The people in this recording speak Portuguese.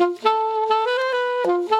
Música